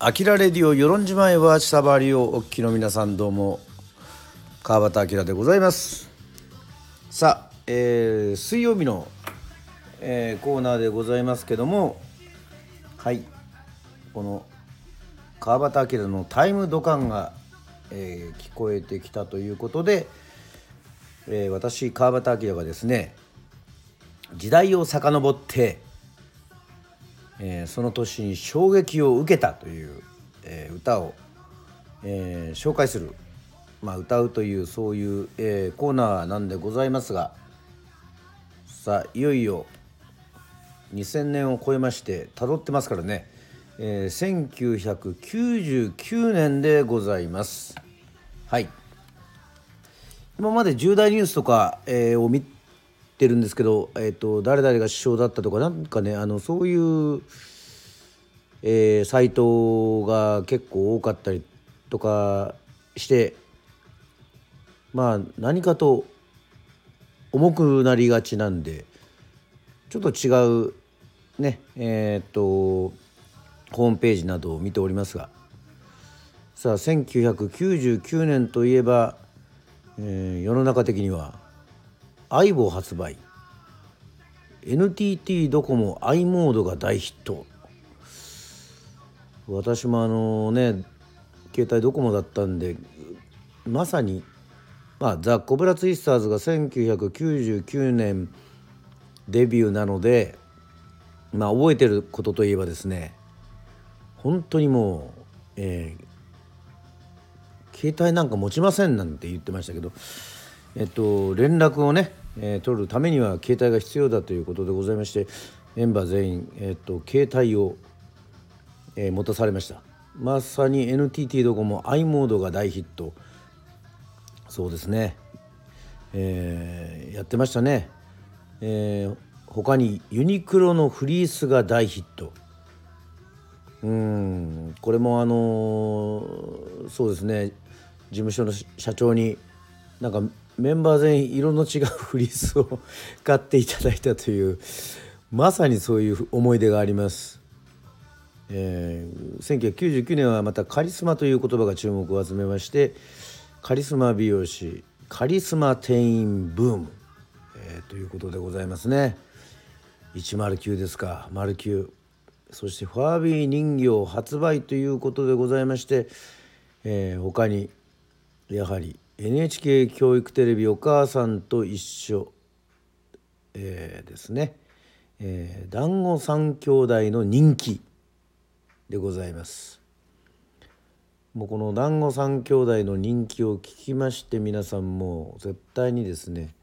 アキラレディオ与論島へは下回りをお聞きの皆さんどうも川端明でございます。さあ、えー、水曜日の、えー、コーナーでございますけどもはい。この川端明のタイムドカンが、えー、聞こえてきたということで、えー、私川端明がですね時代を遡ってえー、その年に衝撃を受けたという、えー、歌を、えー、紹介する、まあ、歌うというそういう、えコーナーなんでございますがさあいよいよ2000年を超えましてたどってますからね、え1999年でございます。はい。今まで重大ニュースとか、えを見てるんですけど、えーと、誰々が首相だったとかなんかねあのそういう、えー、サイトが結構多かったりとかしてまあ何かと重くなりがちなんでちょっと違うねえっ、ー、とホームページなどを見ておりますが。さあ1999年といえば、えー、世の中的には相棒発売。NTT ドコモ i モードが大ヒット。私もあのね携帯ドコモだったんでまさにまあザ・コブラツイスターズが1999年デビューなのでまあ覚えてることといえばですね本当にもう、えー、携帯なんか持ちませんなんて言ってましたけどえっと、連絡をね、えー、取るためには携帯が必要だということでございましてメンバー全員、えっと、携帯を、えー、持たされました。まさに NTT ドコモ i モードが大ヒット。そうですね、えー、やってましたね、えー、他にユニクロのフリースが大ヒット。うんこれもあのー、そうですね。事務所の社長になんかメンバー全員色の違うフリースを買っていただいたというまさにそういう思い出があります。えー、1999年はまたカリスマという言葉が注目を集めましてカリスマ美容師カリスマ店員ブーム、えー、ということでございますね。109ですか。丸9そしてファービー人形発売ということでございまして、えー、他にやはり NHK 教育テレビ「お母さんと一緒」えー、ですね、えー、団子三兄弟の人気でございます。もうこの団子三兄弟の人気を聞きまして皆さんも絶対にですね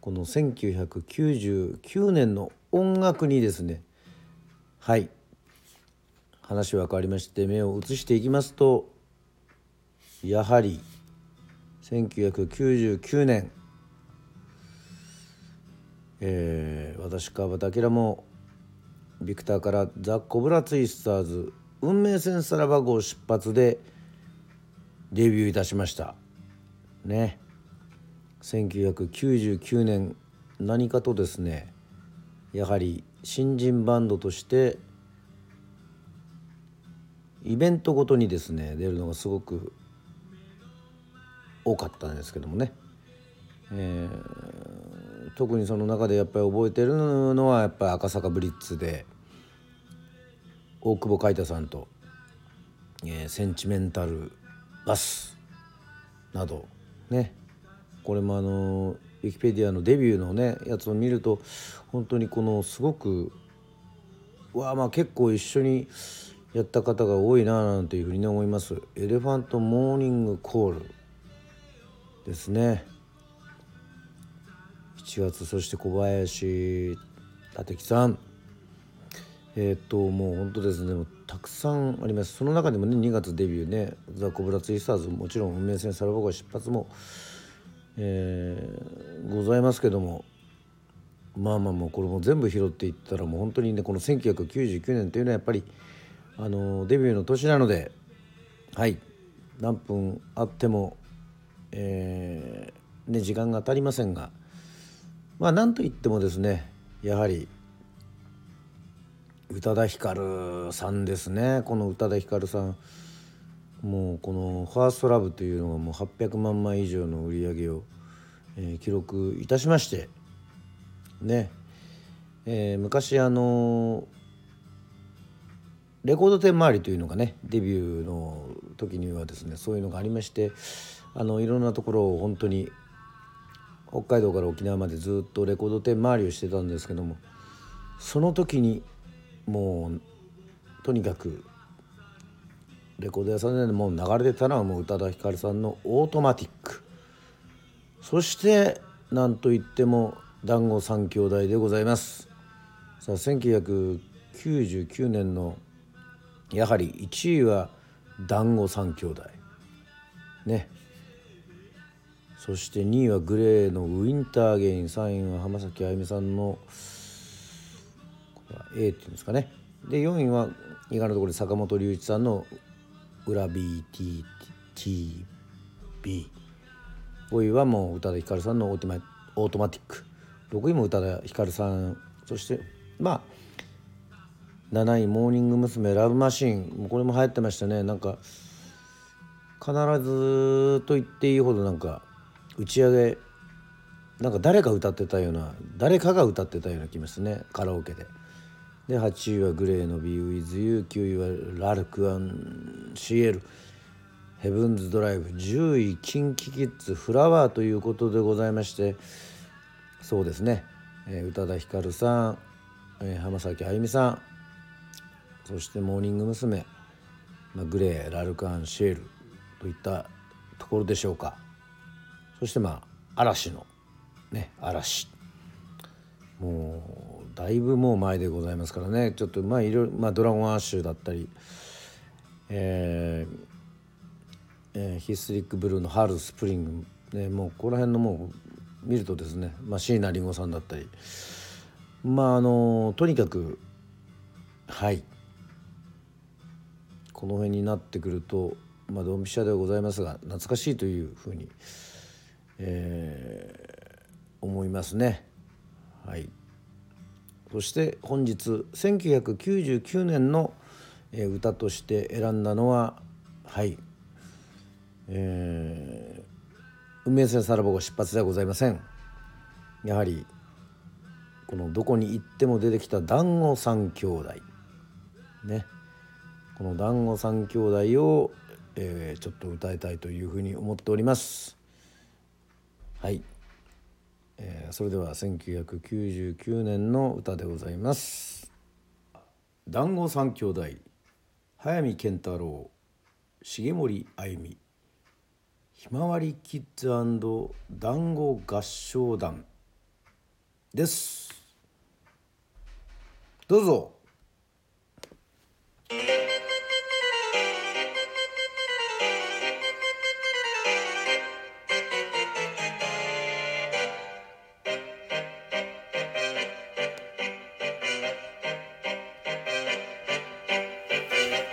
この1999年の音楽にですねはい。話は変わりまして目を移していきますとやはり「1999年、えー、私川端明もビクターからザ・コブラツイスターズ運命線さらば号出発でデビューいたしました。ね。1999年何かとですねやはり新人バンドとしてイベントごとにですね出るのがすごく多かったんですけどもね、えー、特にその中でやっぱり覚えてるのはやっぱり赤坂ブリッツで大久保海太さんと、えー、センチメンタルバスなどね。これもあのウィキペディアのデビューのねやつを見ると本当にこのすごくわあまあ結構一緒にやった方が多いななんていうふうに思います。エレファントモーニングコール。ですね。7月そして小林立樹さん。えっ、ともう本当ですね。たくさんあります。その中でもね2月デビューね。ザ・コブラツイスターズもちろん運命線サラバゴ出発も、えー、ございますけども。まあまあもうこれも全部拾っていったらもう本当にねこの1999年というのはやっぱりあのデビューの年なのではい。何分あってもえー、ね、時間が足りませんがまあ何といってもですねやはり宇多田ヒカルさんですね。この宇多田ヒカルさんもうこの「ファーストラブというのがもう800万枚以上の売り上げを、えー、記録いたしましてね、えー、昔あのレコード店周りというのがねデビューの時にはですねそういうのがありましてあのいろんなところを本当に北海道から沖縄までずっとレコード店回りをしてたんですけどもその時にもうとにかくレコード屋さんでもう流れてたのはもう宇多田ヒカルさんの「オートマティック」そしてなんといっても「団子三兄弟」でございます。さあ1999年のやはり1位は「団子三兄弟」ね。そして2位はグレーの「ウィンターゲイン」3位は浜崎あゆみさんのこれは A っていうんですかね。で4位は意外なところで坂本龍一さんの「裏 BTTB」5位はもう宇多田ヒカルさんのオートマ「オートマティック」6位も宇多田ヒカルさんそしてまあ7位モーニング娘。ラブマシーン。これも流行ってましたね。なんか必ずと言っていいほどなんか打ち上げなんか誰か歌ってたような誰かが歌ってたような気もすねカラオケで。で8位はグレーの「BeWithYou」9位はラルク・アン・シエル「ヘブンズ・ドライブ」10位「キンキキッズ・フラワー」ということでございましてそうですね、えー、宇多田ヒカルさん、えー、浜崎あゆみさんそしてモーニング娘。まあ、グレーラルク・アン・シエルといったところでしょうか。そしてまあ嵐のね嵐。もうだいぶもう前でございますからね。ちょっとまあいろいろ、まあ、ドラゴンアッシュだったり、えーえー、ヒスリックブルーの春スプリング、ね、もうここら辺のもう見るとですね、まあ、椎名林檎さんだったり。まああのとにかくはい。この辺になってくるとまあドンピシャではございますが懐かしいというふうにえー、思いますね。はい、そして本日1999年の、えー、歌として選んだのははいえー、運命線さらばご出発ではございません。やはりこのどこに行っても出てきた団子三兄弟ねこの団子三兄弟を、えー、ちょっと歌いたいというふうに思っております。はい、えー、それでは1999年の歌でございます「団子三兄弟早見健太郎重森あゆみひまわりキッズ団子合唱団」です。どうぞ。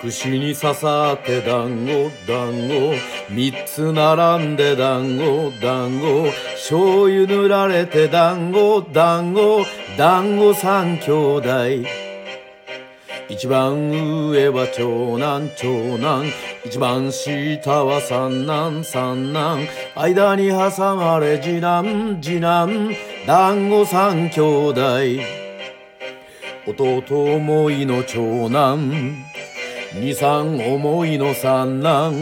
串に刺さって団子団子。三つ並んで団子団子。醤油塗られて団子団子。団子三兄弟。一番上は長男長男。一番下は三男三男。間に挟まれ次男次男。団子三兄弟。弟思いの長男。二三思いの三男。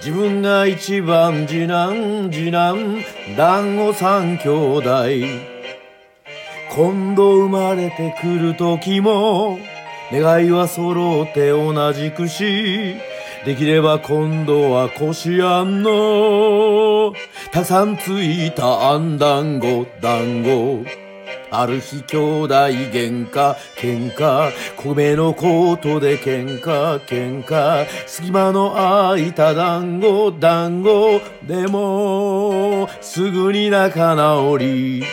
自分が一番次男。次男。団子三兄弟。今度生まれてくる時も願いは揃って同じくしできれば今度はこしあんのたくさんついたあん団子団子。ある日兄弟喧嘩喧嘩。米のコートで喧嘩喧嘩。隙間の空いた団子団子。でもすぐに仲直り。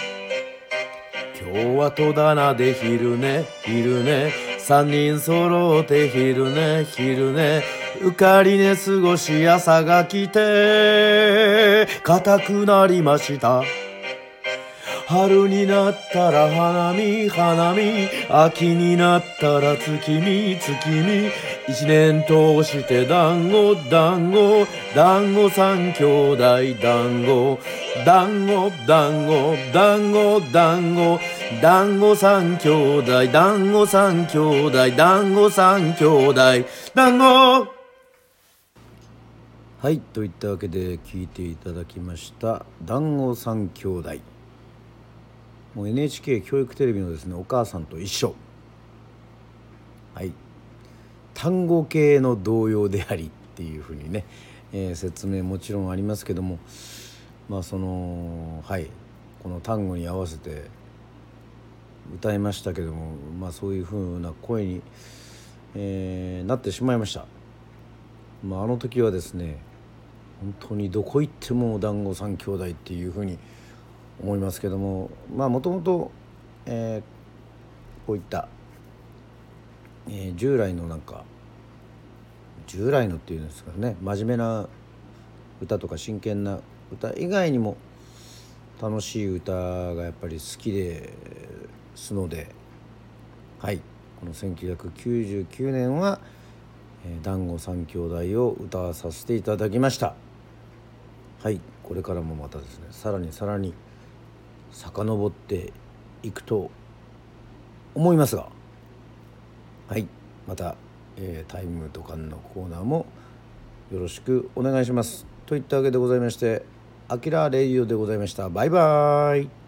今日は戸棚で昼寝昼寝。三人揃って昼寝昼寝。浮かり寝過ごし朝が来て硬くなりました。春になったら花見花見。秋になったら月見月見。一年通して団子団子。団子三兄弟団子。団子団子。団子団子。団子三兄弟団子三兄弟。団子三兄弟。団子。はいといったわけで聞いていただきました「団子三兄弟」もう NHK 教育テレビのですね「お母さんと一緒」はい。単語系の童謡でありっていうふうにね、えー、説明もちろんありますけどもまあそのはい。この単語に合わせて歌いましたけどもまあそういうふうな声に、えー、なってしまいました。まあ、あの時はですね本当にどこ行っても団子三兄弟っていうふうに思いますけどもまあもともとこういった、えー、従来のなんか従来のっていうんですかね真面目な歌とか真剣な歌以外にも楽しい歌がやっぱり好きですのではいこの1999年は「団子三兄弟」を歌わさせていただきました。はいこれからもまたですねさらにさらに遡っていくと思いますがはいまた、えー、タイムとかのコーナーもよろしくお願いします。といったわけでございまして「あきらレイディオ」でございました。バイバーイ。